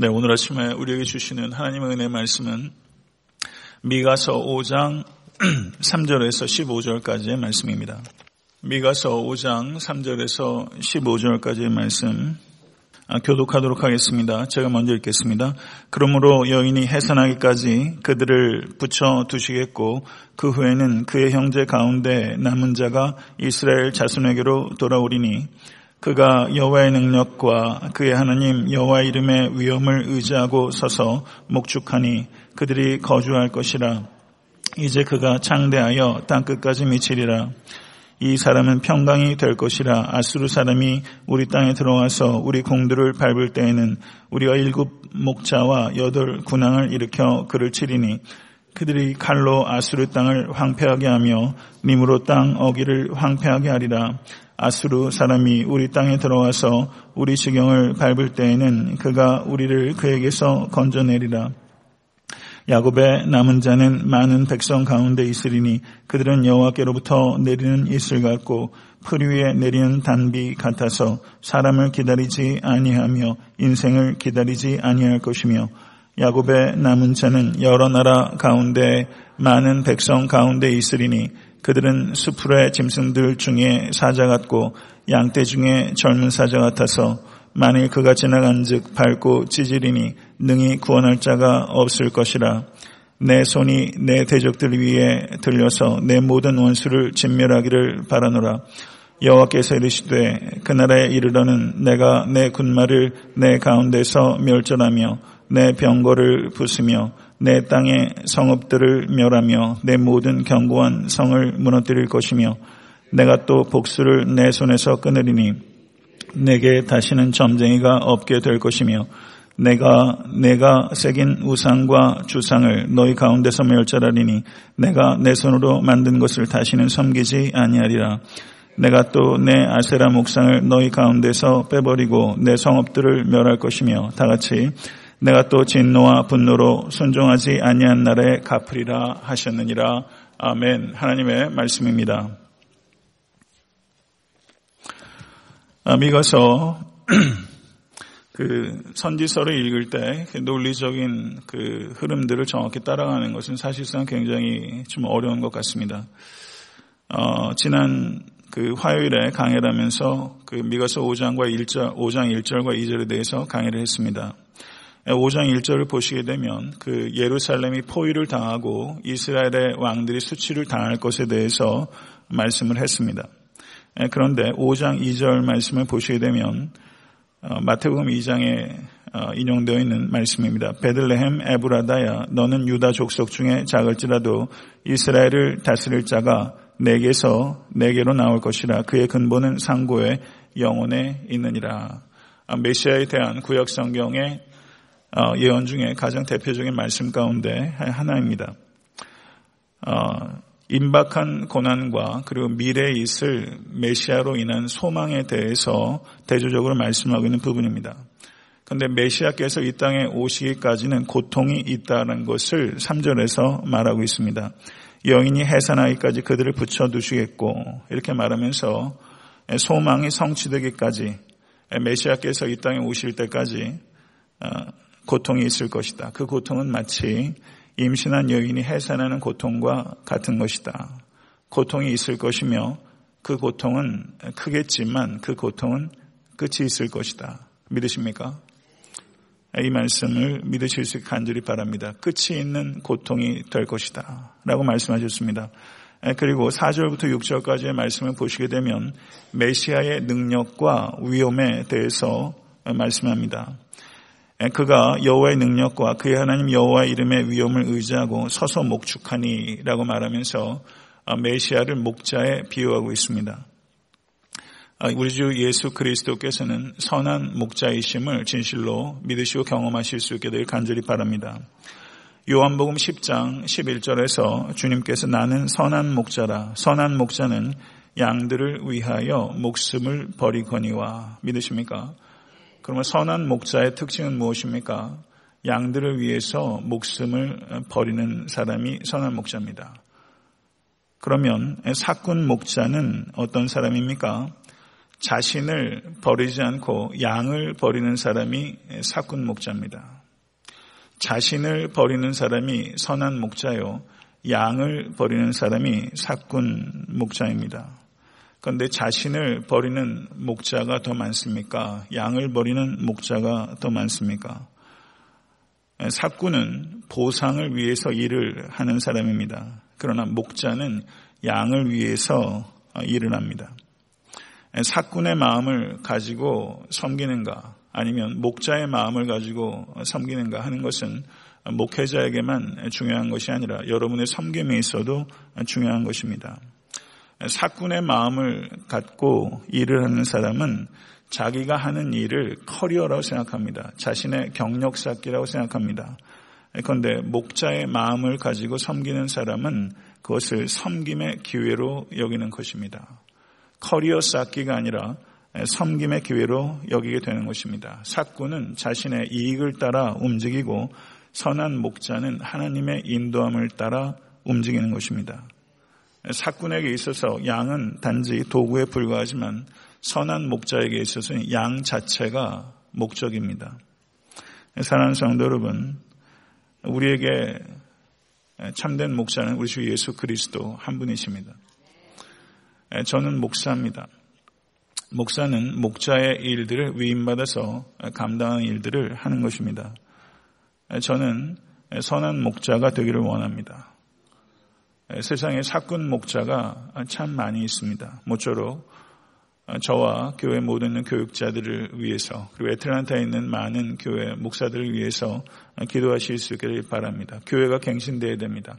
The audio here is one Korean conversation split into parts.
네, 오늘 아침에 우리에게 주시는 하나님의 은혜 말씀은 미가서 5장 3절에서 15절까지의 말씀입니다. 미가서 5장 3절에서 15절까지의 말씀 아, 교독하도록 하겠습니다. 제가 먼저 읽겠습니다. 그러므로 여인이 해산하기까지 그들을 붙여 두시겠고 그 후에는 그의 형제 가운데 남은 자가 이스라엘 자손에게로 돌아오리니 그가 여호와의 능력과 그의 하나님 여호와 이름의 위엄을 의지하고 서서 목축하니 그들이 거주할 것이라. 이제 그가 창대하여 땅 끝까지 미치리라. 이 사람은 평강이 될 것이라. 아수르 사람이 우리 땅에 들어와서 우리 공들을 밟을 때에는 우리가 일곱 목자와 여덟 군왕을 일으켜 그를 치리니 그들이 칼로 아수르 땅을 황폐하게 하며 님으로 땅 어기를 황폐하게 하리라 아수르 사람이 우리 땅에 들어와서 우리 지경을 밟을 때에는 그가 우리를 그에게서 건져내리라. 야곱의 남은 자는 많은 백성 가운데 있으리니 그들은 여호와께로부터 내리는 이슬 같고 풀 위에 내리는 단비 같아서 사람을 기다리지 아니하며 인생을 기다리지 아니할 것이며 야곱의 남은 자는 여러 나라 가운데 많은 백성 가운데 있으리니 그들은 수풀의 짐승들 중에 사자 같고 양떼 중에 젊은 사자 같아서 만일 그가 지나간 즉 밟고 찌질이니 능히 구원할 자가 없을 것이라. 내 손이 내 대적들 위에 들려서 내 모든 원수를 진멸하기를 바라노라. 여호와께서 이르시되 그 나라에 이르러는 내가 내 군마를 내 가운데서 멸절하며 내 병거를 부수며 내 땅의 성읍들을 멸하며 내 모든 견고한 성을 무너뜨릴 것이며 내가 또 복수를 내 손에서 끊으리니 내게 다시는 점쟁이가 없게 될 것이며 내가 내가 새긴 우상과 주상을 너희 가운데서 멸절하리니 내가 내 손으로 만든 것을 다시는 섬기지 아니하리라. 내가 또 내 아세라 목상을 너희 가운데서 빼버리고 내 성읍들을 멸할 것이며 다 같이 내가 또 진노와 분노로 순종하지 아니한 날에 갚으리라 하셨느니라. 아멘. 하나님의 말씀입니다. 아, 미가서 그 선지서를 읽을 때그 논리적인 그 흐름들을 정확히 따라가는 것은 사실상 굉장히 좀 어려운 것 같습니다. 어, 지난 그 화요일에 강의를 하면서 그 미가서 5장과 1절, 5장 1절과 2절에 대해서 강의를 했습니다. 5장 1절을 보시게 되면 그 예루살렘이 포위를 당하고 이스라엘의 왕들이 수치를 당할 것에 대해서 말씀을 했습니다. 그런데 5장 2절 말씀을 보시게 되면 어, 마태복음 2장에 어, 인용되어 있는 말씀입니다. 베들레헴 에브라다야 너는 유다 족속 중에 작을지라도 이스라엘을 다스릴 자가 내게서 내게로 나올 것이라 그의 근본은 상고의 영혼에 있느니라. 아, 메시아에 대한 구약 성경의 어, 예언 중에 가장 대표적인 말씀 가운데 하나입니다. 어, 임박한 고난과 그리고 미래에 있을 메시아로 인한 소망에 대해서 대조적으로 말씀하고 있는 부분입니다. 그런데 메시아께서 이 땅에 오시기까지는 고통이 있다는 것을 3절에서 말하고 있습니다. 여인이 해산하기까지 그들을 붙여두시겠고 이렇게 말하면서 소망이 성취되기까지 메시아께서 이 땅에 오실 때까지 어, 고통이 있을 것이다. 그 고통은 마치 임신한 여인이 해산하는 고통과 같은 것이다. 고통이 있을 것이며 그 고통은 크겠지만 그 고통은 끝이 있을 것이다. 믿으십니까? 이 말씀을 믿으실 수 간절히 바랍니다. 끝이 있는 고통이 될 것이다. 라고 말씀하셨습니다. 그리고 4절부터 6절까지의 말씀을 보시게 되면 메시아의 능력과 위험에 대해서 말씀합니다. 그가 여호와의 능력과 그의 하나님 여호와의 이름의 위엄을 의지하고 서서 목축하니라고 말하면서 아, 메시아를 목자에 비유하고 있습니다. 아, 우리 주 예수 그리스도께서는 선한 목자이심을 진실로 믿으시고 경험하실 수 있게 될 간절히 바랍니다. 요한복음 10장 11절에서 주님께서 나는 선한 목자라. 선한 목자는 양들을 위하여 목숨을 버리거니와 믿으십니까? 그러면 선한 목자의 특징은 무엇입니까? 양들을 위해서 목숨을 버리는 사람이 선한 목자입니다. 그러면 사꾼 목자는 어떤 사람입니까? 자신을 버리지 않고 양을 버리는 사람이 사꾼 목자입니다. 자신을 버리는 사람이 선한 목자요. 양을 버리는 사람이 사꾼 목자입니다. 그런데 자신을 버리는 목자가 더 많습니까? 양을 버리는 목자가 더 많습니까? 사꾼은 보상을 위해서 일을 하는 사람입니다. 그러나 목자는 양을 위해서 일을 합니다. 사꾼의 마음을 가지고 섬기는가 아니면 목자의 마음을 가지고 섬기는가 하는 것은 목회자에게만 중요한 것이 아니라 여러분의 섬김에 있어도 중요한 것입니다. 삯꾼의 마음을 갖고 일을 하는 사람은 자기가 하는 일을 커리어라고 생각합니다. 자신의 경력 쌓기라고 생각합니다. 그런데 목자의 마음을 가지고 섬기는 사람은 그것을 섬김의 기회로 여기는 것입니다. 커리어 쌓기가 아니라 섬김의 기회로 여기게 되는 것입니다. 삯꾼은 자신의 이익을 따라 움직이고 선한 목자는 하나님의 인도함을 따라 움직이는 것입니다. 사꾼에게 있어서 양은 단지 도구에 불과하지만 선한 목자에게 있어서는 양 자체가 목적입니다. 사랑하는 성도 여러분, 우리에게 참된 목자는 우리 주 예수 그리스도 한 분이십니다. 저는 목사입니다. 목사는 목자의 일들을 위임받아서 감당하는 일들을 하는 것입니다. 저는 선한 목자가 되기를 원합니다. 세상에 사꾼 목자가 참 많이 있습니다. 모쪼록 저와 교회 모든 교육자들을 위해서 그리고 애틀란타에 있는 많은 교회 목사들을 위해서 기도하실 수 있기를 바랍니다. 교회가 갱신되어야 됩니다.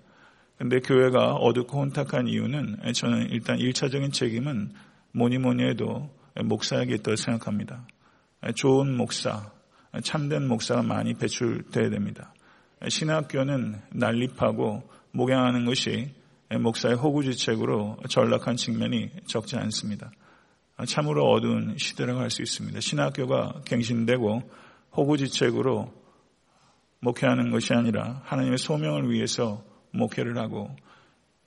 근데 교회가 어둡고 혼탁한 이유는 저는 일단 1차적인 책임은 뭐니 뭐니 해도 목사에게 있다고 생각합니다. 좋은 목사, 참된 목사가 많이 배출돼야 됩니다. 신학교는 난립하고 목양하는 것이 목사의 호구지책으로 전락한 측면이 적지 않습니다. 참으로 어두운 시대라고 할 수 있습니다. 신학교가 갱신되고 호구지책으로 목회하는 것이 아니라 하나님의 소명을 위해서 목회를 하고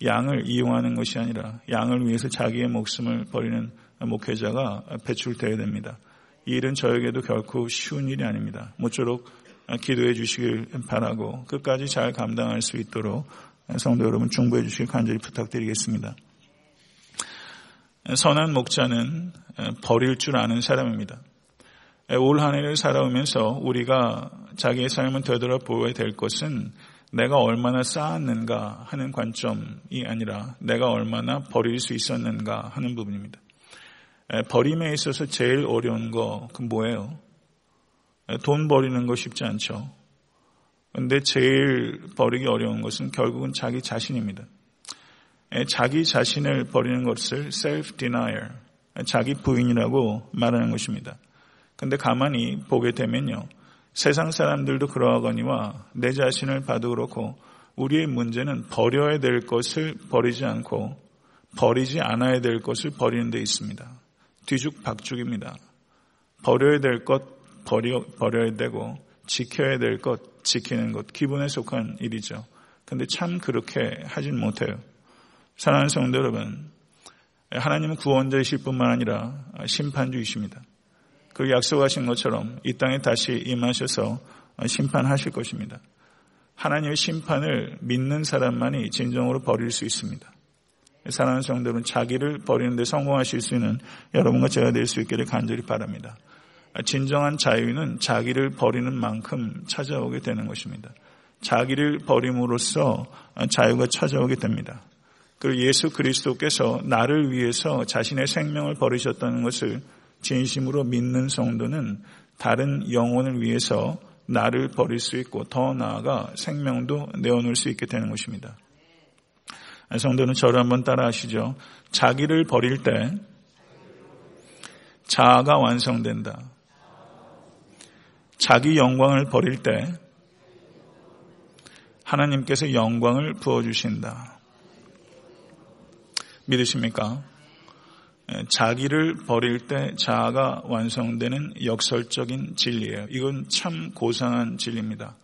양을 이용하는 것이 아니라 양을 위해서 자기의 목숨을 버리는 목회자가 배출되어야 됩니다. 이 일은 저에게도 결코 쉬운 일이 아닙니다. 모쪼록 기도해 주시길 바라고 끝까지 잘 감당할 수 있도록 성도 여러분 중보해 주시길 간절히 부탁드리겠습니다. 선한 목자는 버릴 줄 아는 사람입니다. 올 한 해를 살아오면서 우리가 자기의 삶을 되돌아보아야 될 것은 내가 얼마나 쌓았는가 하는 관점이 아니라 내가 얼마나 버릴 수 있었는가 하는 부분입니다. 버림에 있어서 제일 어려운 거, 그 뭐예요? 돈 버리는 거 쉽지 않죠. 근데 제일 버리기 어려운 것은 결국은 자기 자신입니다. 자기 자신을 버리는 것을 self-denial, 자기 부인이라고 말하는 것입니다. 근데 가만히 보게 되면요. 세상 사람들도 그러하거니와 내 자신을 봐도 그렇고 우리의 문제는 버려야 될 것을 버리지 않고 버리지 않아야 될 것을 버리는 데 있습니다. 뒤죽박죽입니다. 버려야 될 것 버려, 버려야 되고 지켜야 될 것 지키는 것 기분에 속한 일이죠. 근데 참 그렇게 하진 못해요. 사랑하는 성도 여러분, 하나님은 구원자이실 뿐만 아니라 심판주이십니다. 그 약속하신 것처럼 이 땅에 다시 임하셔서 심판하실 것입니다. 하나님의 심판을 믿는 사람만이 진정으로 버릴 수 있습니다. 사랑하는 성도는 자기를 버리는데 성공하실 수 있는 여러분과 제가 될 수 있기를 간절히 바랍니다. 진정한 자유는 자기를 버리는 만큼 찾아오게 되는 것입니다. 자기를 버림으로써 자유가 찾아오게 됩니다. 그리고 예수 그리스도께서 나를 위해서 자신의 생명을 버리셨다는 것을 진심으로 믿는 성도는 다른 영혼을 위해서 나를 버릴 수 있고 더 나아가 생명도 내어놓을 수 있게 되는 것입니다. 성도는 저를 한번 따라 하시죠. 자기를 버릴 때 자아가 완성된다. 자기 영광을 버릴 때 하나님께서 영광을 부어주신다. 믿으십니까? 예, 자기를 버릴 때 자아가 완성되는 역설적인 진리예요. 이건 참 고상한 진리입니다.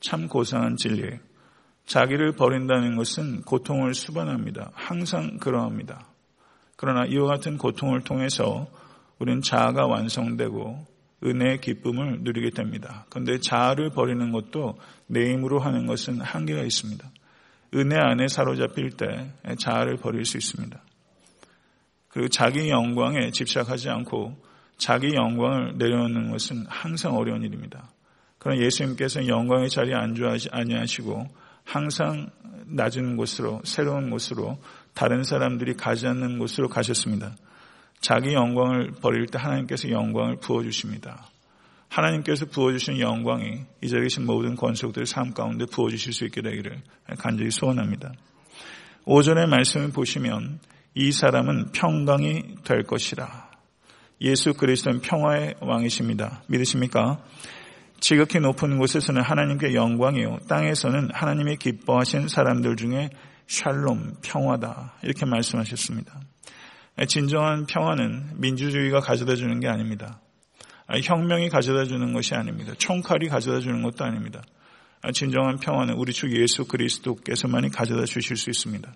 참 고상한 진리예요. 자기를 버린다는 것은 고통을 수반합니다. 항상 그러합니다. 그러나 이와 같은 고통을 통해서 우리는 자아가 완성되고 은혜의 기쁨을 누리게 됩니다. 그런데 자아를 버리는 것도 내 힘으로 하는 것은 한계가 있습니다. 은혜 안에 사로잡힐 때 자아를 버릴 수 있습니다. 그리고 자기 영광에 집착하지 않고 자기 영광을 내려놓는 것은 항상 어려운 일입니다. 그러나 예수님께서 영광의 자리에 안주하지 아니하시고 항상 낮은 곳으로 새로운 곳으로 다른 사람들이 가지 않는 곳으로 가셨습니다. 자기 영광을 버릴 때 하나님께서 영광을 부어주십니다. 하나님께서 부어주신 영광이 이 자리에 계신 모든 권속들의 삶 가운데 부어주실 수 있게 되기를 간절히 소원합니다. 오전의 말씀을 보시면 이 사람은 평강이 될 것이라. 예수 그리스도는 평화의 왕이십니다. 믿으십니까? 지극히 높은 곳에서는 하나님께 영광이요. 땅에서는 하나님이 기뻐하신 사람들 중에 샬롬, 평화다. 이렇게 말씀하셨습니다. 진정한 평화는 민주주의가 가져다 주는 게 아닙니다. 혁명이 가져다 주는 것이 아닙니다. 총칼이 가져다 주는 것도 아닙니다. 진정한 평화는 우리 주 예수 그리스도께서만이 가져다 주실 수 있습니다.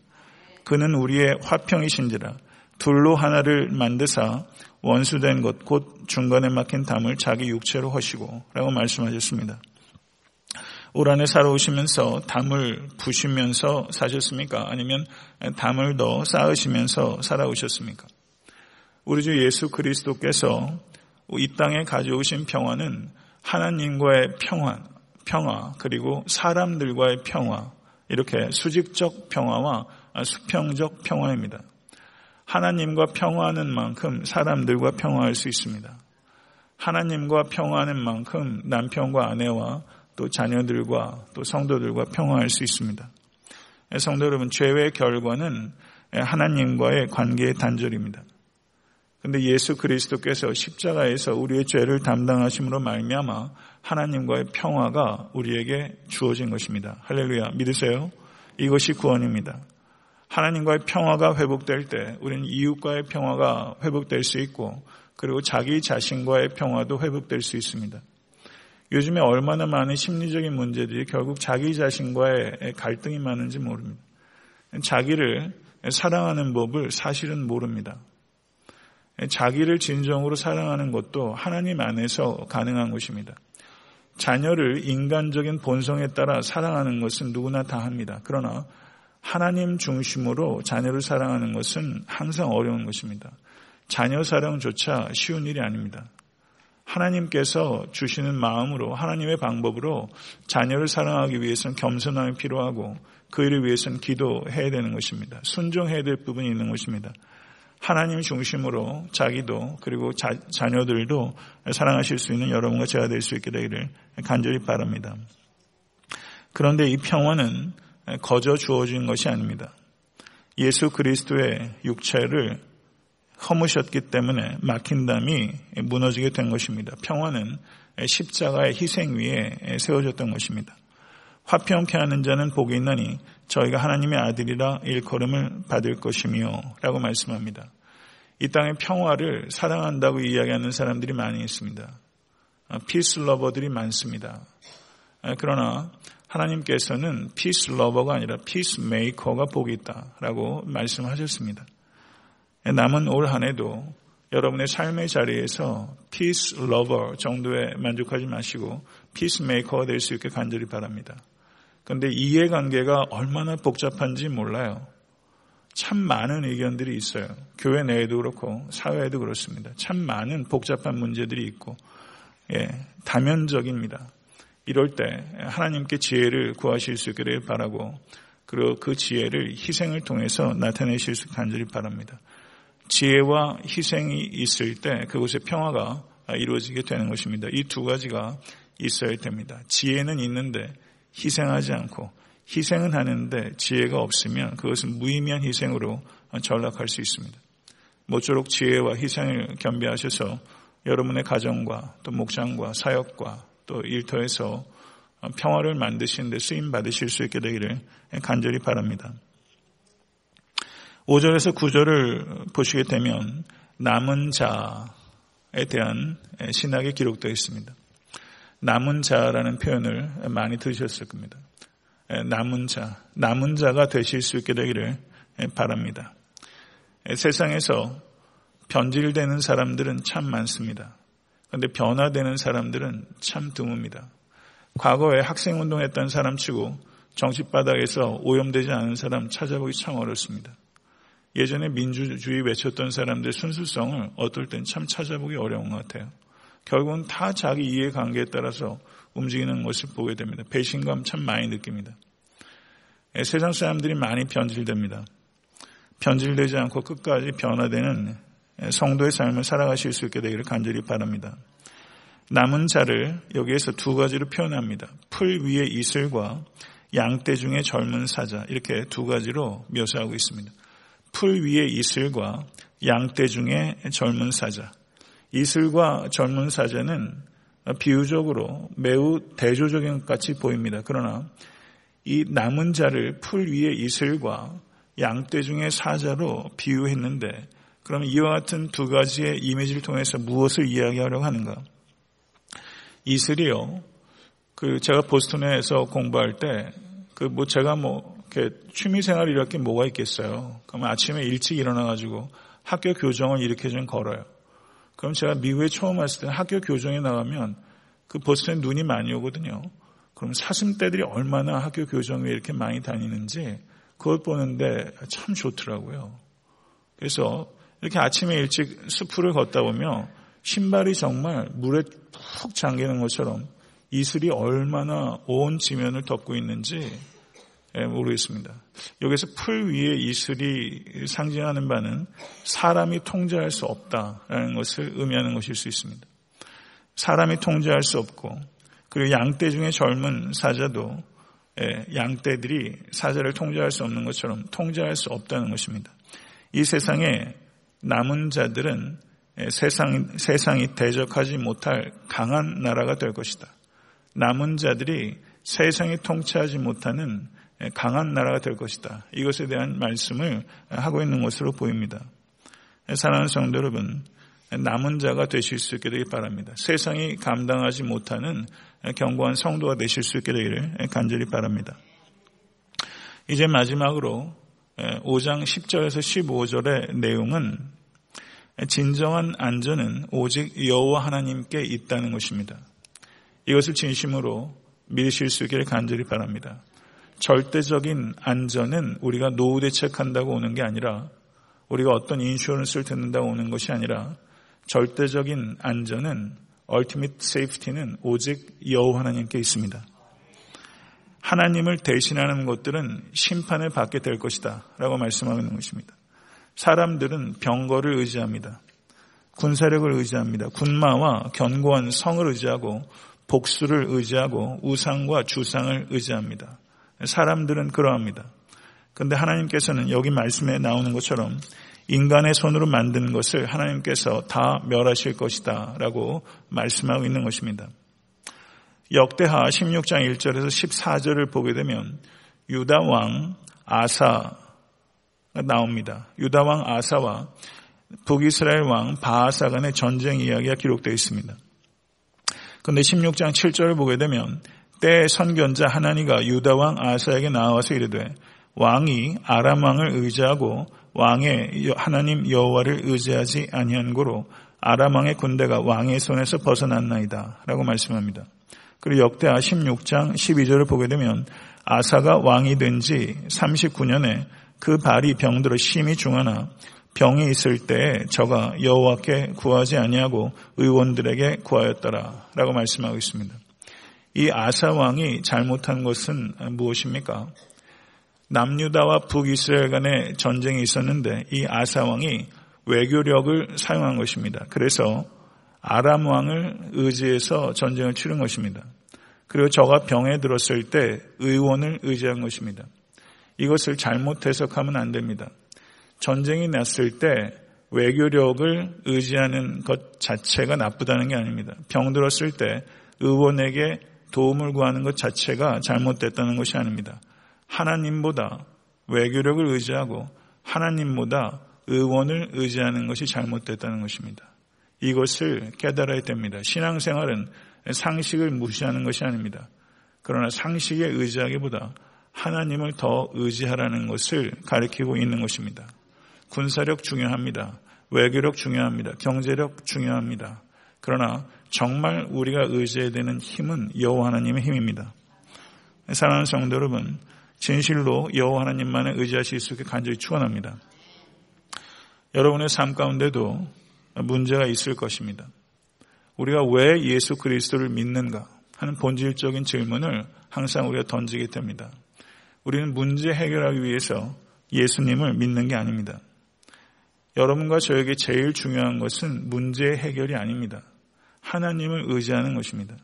그는 우리의 화평이신지라 둘로 하나를 만드사 원수된 것, 곧 중간에 막힌 담을 자기 육체로 하시고 라고 말씀하셨습니다. 올 한해 살아오시면서 담을 부시면서 사셨습니까? 아니면 담을 더 쌓으시면서 살아오셨습니까? 우리 주 예수 그리스도께서 이 땅에 가져오신 평화는 하나님과의 평화, 평화, 그리고 사람들과의 평화, 이렇게 수직적 평화와 수평적 평화입니다. 하나님과 평화하는 만큼 사람들과 평화할 수 있습니다. 하나님과 평화하는 만큼 남편과 아내와 또 자녀들과 또 성도들과 평화할 수 있습니다. 성도 여러분, 죄의 결과는 하나님과의 관계의 단절입니다. 근데 예수 그리스도께서 십자가에서 우리의 죄를 담당하심으로 말미암아 하나님과의 평화가 우리에게 주어진 것입니다. 할렐루야. 믿으세요? 이것이 구원입니다. 하나님과의 평화가 회복될 때 우리는 이웃과의 평화가 회복될 수 있고 그리고 자기 자신과의 평화도 회복될 수 있습니다. 요즘에 얼마나 많은 심리적인 문제들이 결국 자기 자신과의 갈등이 많은지 모릅니다. 자기를 사랑하는 법을 사실은 모릅니다. 자기를 진정으로 사랑하는 것도 하나님 안에서 가능한 것입니다. 자녀를 인간적인 본성에 따라 사랑하는 것은 누구나 다 합니다. 그러나 하나님 중심으로 자녀를 사랑하는 것은 항상 어려운 것입니다. 자녀 사랑조차 쉬운 일이 아닙니다. 하나님께서 주시는 마음으로 하나님의 방법으로 자녀를 사랑하기 위해서는 겸손함이 필요하고 그 일을 위해서는 기도해야 되는 것입니다. 순종해야 될 부분이 있는 것입니다. 하나님 중심으로 자기도 그리고 자, 자녀들도 사랑하실 수 있는 여러분과 제가 될 수 있게 되기를 간절히 바랍니다. 그런데 이 평화는 거저 주어진 것이 아닙니다. 예수 그리스도의 육체를 허무셨기 때문에 막힌 담이 무너지게 된 것입니다. 평화는 십자가의 희생 위에 세워졌던 것입니다. 화평케 하는 자는 복이 있나니 저희가 하나님의 아들이라 일컬음을 받을 것이며 라고 말씀합니다. 이 땅의 평화를 사랑한다고 이야기하는 사람들이 많이 있습니다. peace lover들이 많습니다. 그러나 하나님께서는 peace lover가 아니라 peace maker가 복이 있다라고 말씀하셨습니다. 남은 올 한 해도 여러분의 삶의 자리에서 peace lover 정도에 만족하지 마시고 메이커가 될 수 있게 간절히 바랍니다. 그런데 이해관계가 얼마나 복잡한지 몰라요. 참 많은 의견들이 있어요. 교회 내에도 그렇고 사회에도 그렇습니다. 참 많은 복잡한 문제들이 있고 예, 다면적입니다. 이럴 때 하나님께 지혜를 구하실 수 있기를 바라고 그리고 그 지혜를 희생을 통해서 나타내실 수 간절히 바랍니다. 지혜와 희생이 있을 때 그곳에 평화가 이루어지게 되는 것입니다. 이 두 가지가 있어야 됩니다. 지혜는 있는데 희생하지 않고 희생은 하는데 지혜가 없으면 그것은 무의미한 희생으로 전락할 수 있습니다. 모쪼록 지혜와 희생을 겸비하셔서 여러분의 가정과 또 목장과 사역과 또 일터에서 평화를 만드시는 데 쓰임 받으실 수 있게 되기를 간절히 바랍니다. 5절에서 9절을 보시게 되면 남은 자에 대한 신학이 기록되어 있습니다. 남은 자라는 표현을 많이 들으셨을 겁니다. 남은 자, 남은 자가 되실 수 있게 되기를 바랍니다. 세상에서 변질되는 사람들은 참 많습니다. 그런데 변화되는 사람들은 참 드뭅니다. 과거에 학생 운동했던 사람 치고 정치 바닥에서 오염되지 않은 사람 찾아보기 참 어렵습니다. 예전에 민주주의 외쳤던 사람들 순수성을 어떨 땐 참 찾아보기 어려운 것 같아요. 결국은 다 자기 이해관계에 따라서 움직이는 것을 보게 됩니다. 배신감 참 많이 느낍니다. 예, 세상 사람들이 많이 변질됩니다. 변질되지 않고 끝까지 변화되는 예, 성도의 삶을 살아가실 수 있게 되기를 간절히 바랍니다. 남은 자를 여기에서 두 가지로 표현합니다. 풀 위의 이슬과 양떼 중에 젊은 사자 이렇게 두 가지로 묘사하고 있습니다. 풀 위의 이슬과 양떼 중에 젊은 사자. 이슬과 젊은 사자는 비유적으로 매우 대조적인 것 같이 보입니다. 그러나 이 남은 자를 풀 위의 이슬과 양떼 중에 사자로 비유했는데 그럼 이와 같은 두 가지의 이미지를 통해서 무엇을 이야기하려고 하는가? 이슬이요. 그 제가 보스턴에서 공부할 때 그 뭐 제가 뭐 취미 생활이 이렇게 뭐가 있겠어요. 그러면 아침에 일찍 일어나 가지고 학교 교정을 이렇게 좀 걸어요. 그럼 제가 미국에 처음 왔을 때 학교 교정에 나가면 그 보스턴에 눈이 많이 오거든요. 그럼 사슴떼들이 얼마나 학교 교정에 이렇게 많이 다니는지 그걸 보는데 참 좋더라고요. 그래서 이렇게 아침에 일찍 숲을 걷다 보면 신발이 정말 물에 푹 잠기는 것처럼 이슬이 얼마나 온 지면을 덮고 있는지 예, 모르겠습니다. 여기서 풀 위에 이슬이 상징하는 바는 사람이 통제할 수 없다라는 것을 의미하는 것일 수 있습니다. 사람이 통제할 수 없고 그리고 양떼 중에 젊은 사자도 예, 양떼들이 사자를 통제할 수 없는 것처럼 통제할 수 없다는 것입니다. 이 세상에 남은 자들은 예, 세상, 세상이 대적하지 못할 강한 나라가 될 것이다. 남은 자들이 세상이 통치하지 못하는 예, 강한 나라가 될 것이다. 이것에 대한 말씀을 하고 있는 것으로 보입니다. 예, 사랑하는 성도 여러분, 남은 자가 되실 수 있게 되길 바랍니다. 세상이 감당하지 못하는 견고한 성도가 되실 수 있게 되기를 간절히 바랍니다. 이제 마지막으로 5장 10절에서 15절의 내용은 진정한 안전은 오직 여호와 하나님께 있다는 것입니다. 이것을 진심으로 믿으실 수 있기를 간절히 바랍니다. 절대적인 안전은 우리가 노후 대책한다고 오는 게 아니라 우리가 어떤 인슈런스를 듣는다고 오는 것이 아니라 절대적인 안전은 ultimate safety는 오직 여호와 하나님께 있습니다. 하나님을 대신하는 것들은 심판을 받게 될 것이다. 라고 말씀하고 있는 것입니다. 사람들은 병거를 의지합니다. 군사력을 의지합니다. 군마와 견고한 성을 의지하고 복수를 의지하고 우상과 주상을 의지합니다. 사람들은 그러합니다. 그런데 하나님께서는 여기 말씀에 나오는 것처럼 인간의 손으로 만든 것을 하나님께서 다 멸하실 것이다 라고 말씀하고 있는 것입니다. 역대하 16장 1절에서 14절을 보게 되면 유다 왕 아사가 나옵니다. 유다 왕 아사와 북이스라엘 왕 바하사 간의 전쟁 이야기가 기록되어 있습니다. 그런데 16장 7절을 보게 되면 때 선견자 하나니가 유다 왕 아사에게 나와서 이르되 왕이 아람 왕을 의지하고 왕의 하나님 여호와를 의지하지 아니한 고로 아람 왕의 군대가 왕의 손에서 벗어났나이다 라고 말씀합니다. 그리고 역대하 16장 12절을 보게 되면 아사가 왕이 된 지 39년에 그 발이 병들어 심히 중하나 병이 있을 때에 저가 여호와께 구하지 아니하고 의원들에게 구하였더라라고 말씀하고 있습니다. 이 아사 왕이 잘못한 것은 무엇입니까? 남유다와 북이스라엘 간의 전쟁이 있었는데 이 아사 왕이 외교력을 사용한 것입니다. 그래서 아람 왕을 의지해서 전쟁을 치른 것입니다. 그리고 저가 병에 들었을 때 의원을 의지한 것입니다. 이것을 잘못 해석하면 안 됩니다. 전쟁이 났을 때 외교력을 의지하는 것 자체가 나쁘다는 게 아닙니다. 병 들었을 때 의원에게 도움을 구하는 것 자체가 잘못됐다는 것이 아닙니다. 하나님보다 외교력을 의지하고 하나님보다 의원을 의지하는 것이 잘못됐다는 것입니다. 이것을 깨달아야 됩니다. 신앙생활은 상식을 무시하는 것이 아닙니다. 그러나 상식에 의지하기보다 하나님을 더 의지하라는 것을 가리키고 있는 것입니다. 군사력 중요합니다. 외교력 중요합니다. 경제력 중요합니다. 그러나 정말 우리가 의지해야 되는 힘은 여호와 하나님의 힘입니다. 사랑하는 성도 여러분, 진실로 여호와 하나님만을 의지하실 수 있게 간절히 축원합니다. 여러분의 삶 가운데도 문제가 있을 것입니다. 우리가 왜 예수 그리스도를 믿는가 하는 본질적인 질문을 항상 우리가 던지게 됩니다. 우리는 문제 해결하기 위해서 예수님을 믿는 게 아닙니다. 여러분과 저에게 제일 중요한 것은 문제 해결이 아닙니다. 하나님을 의지하는 것입니다.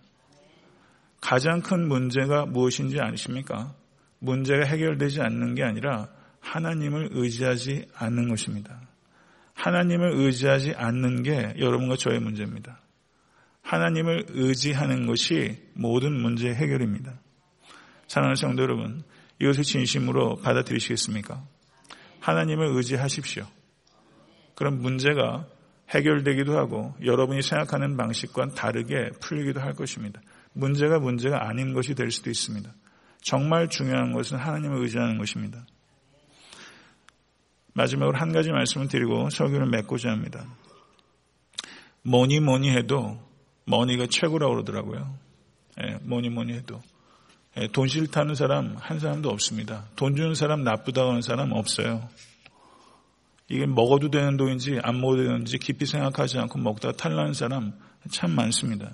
가장 큰 문제가 무엇인지 아십니까? 문제가 해결되지 않는 게 아니라 하나님을 의지하지 않는 것입니다. 하나님을 의지하지 않는 게 여러분과 저의 문제입니다. 하나님을 의지하는 것이 모든 문제 해결입니다. 사랑하는 성도 여러분, 이것을 진심으로 받아들이시겠습니까? 하나님을 의지하십시오. 그럼 문제가 해결되기도 하고 여러분이 생각하는 방식과는 다르게 풀리기도 할 것입니다. 문제가 문제가 아닌 것이 될 수도 있습니다. 정말 중요한 것은 하나님을 의지하는 것입니다. 마지막으로 한 가지 말씀을 드리고 설교를 맺고자 합니다. 뭐니 뭐니 해도 머니가 최고라고 그러더라고요. 예, 뭐니 뭐니 해도. 예, 돈 싫다는 사람 한 사람도 없습니다. 돈 주는 사람 나쁘다고 하는 사람 없어요. 이게 먹어도 되는 돈인지 안 먹어도 되는지 깊이 생각하지 않고 먹다가 탈나는 사람 참 많습니다.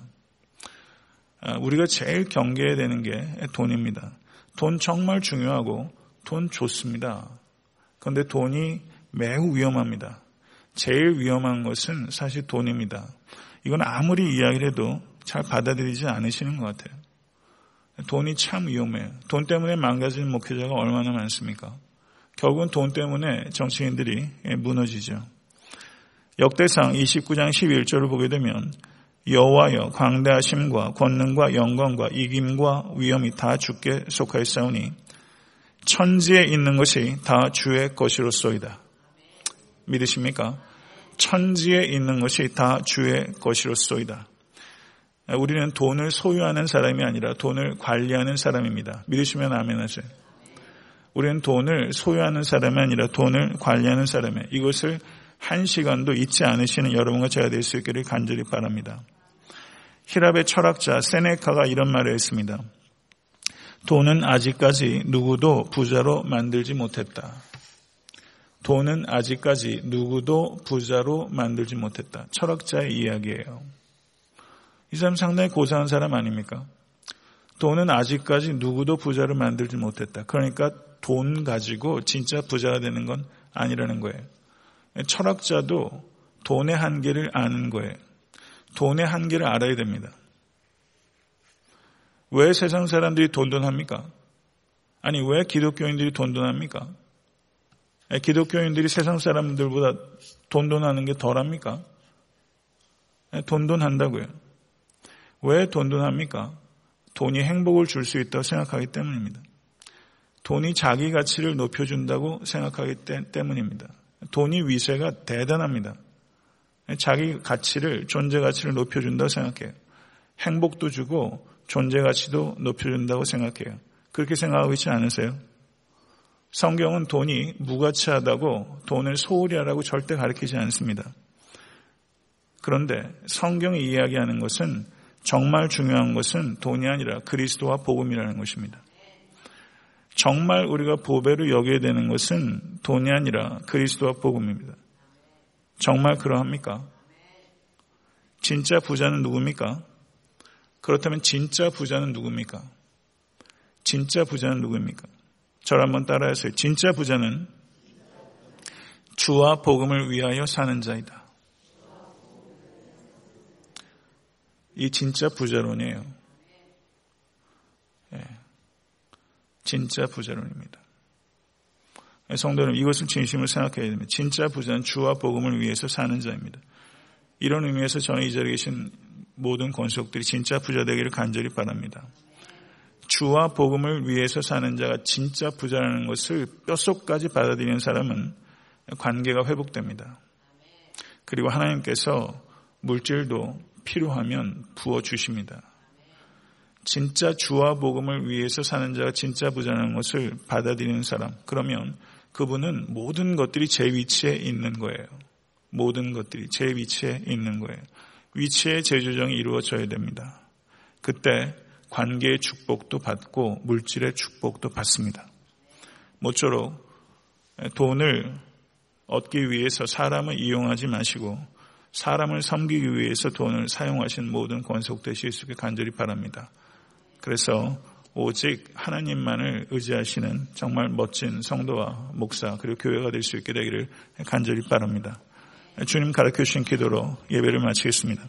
아, 우리가 제일 경계해야 되는 게 돈입니다. 돈 정말 중요하고 돈 좋습니다. 그런데 돈이 매우 위험합니다. 제일 위험한 것은 사실 돈입니다. 이건 아무리 이야기를 해도 잘 받아들이지 않으시는 것 같아요. 돈이 참 위험해요. 돈 때문에 망가진 목회자가 얼마나 많습니까? 결국은 돈 때문에 정치인들이 무너지죠. 역대상 29장 11절을 보게 되면 여호와여 광대하심과 권능과 영광과 이김과 위엄이 다 주께 속하였사오니 천지에 있는 것이 다 주의 것이로소이다. 믿으십니까? 천지에 있는 것이 다 주의 것이로소이다. 우리는 돈을 소유하는 사람이 아니라 돈을 관리하는 사람입니다. 믿으시면 아멘 하세요. 우리는 돈을 소유하는 사람이 아니라 돈을 관리하는 사람이에요. 이것을 한 시간도 잊지 않으시는 여러분과 제가 될 수 있기를 간절히 바랍니다. 히랍의 철학자 세네카가 이런 말을 했습니다. 돈은 아직까지 누구도 부자로 만들지 못했다. 돈은 아직까지 누구도 부자로 만들지 못했다. 철학자의 이야기예요. 이 사람 상당히 고상한 사람 아닙니까? 돈은 아직까지 누구도 부자를 만들지 못했다. 그러니까 돈 가지고 진짜 부자가 되는 건 아니라는 거예요. 철학자도 돈의 한계를 아는 거예요. 돈의 한계를 알아야 됩니다. 왜 세상 사람들이 돈돈합니까? 아니, 왜 기독교인들이 돈돈합니까? 기독교인들이 세상 사람들보다 돈돈하는 게 덜합니까? 돈돈한다고요. 왜 돈돈합니까? 돈이 행복을 줄 수 있다고 생각하기 때문입니다. 돈이 자기 가치를 높여준다고 생각하기 때문입니다. 돈이 위세가 대단합니다. 자기 가치를, 존재 가치를 높여준다고 생각해요. 행복도 주고 존재 가치도 높여준다고 생각해요. 그렇게 생각하고 있지 않으세요? 성경은 돈이 무가치하다고 돈을 소홀히 하라고 절대 가르치지 않습니다. 그런데 성경이 이야기하는 것은 정말 중요한 것은 돈이 아니라 그리스도와 복음이라는 것입니다. 정말 우리가 보배로 여겨야 되는 것은 돈이 아니라 그리스도와 복음입니다. 정말 그러합니까? 진짜 부자는 누굽니까? 그렇다면 진짜 부자는 누굽니까? 진짜 부자는 누구입니까? 저를 한번 따라하세요. 진짜 부자는 주와 복음을 위하여 사는 자이다. 이 진짜 부자론이에요. 예. 진짜 부자론입니다. 예, 성도는 이것을 진심으로 생각해야 됩니다. 진짜 부자는 주와 복음을 위해서 사는 자입니다. 이런 의미에서 저는 이 자리에 계신 모든 권속들이 진짜 부자 되기를 간절히 바랍니다. 주와 복음을 위해서 사는 자가 진짜 부자라는 것을 뼛속까지 받아들이는 사람은 관계가 회복됩니다. 그리고 하나님께서 물질도 필요하면 부어 주십니다. 진짜 주와 복음을 위해서 사는 자가 진짜 부자라는 것을 받아들이는 사람, 그러면 그분은 모든 것들이 제 위치에 있는 거예요. 모든 것들이 제 위치에 있는 거예요. 위치의 재조정이 이루어져야 됩니다. 그때 관계의 축복도 받고 물질의 축복도 받습니다. 모쪼록 돈을 얻기 위해서 사람을 이용하지 마시고 사람을 섬기기 위해서 돈을 사용하신 모든 권속되실 수 있게 간절히 바랍니다. 그래서 오직 하나님만을 의지하시는 정말 멋진 성도와 목사 그리고 교회가 될 수 있게 되기를 간절히 바랍니다. 주님 가르쳐 주신 기도로 예배를 마치겠습니다.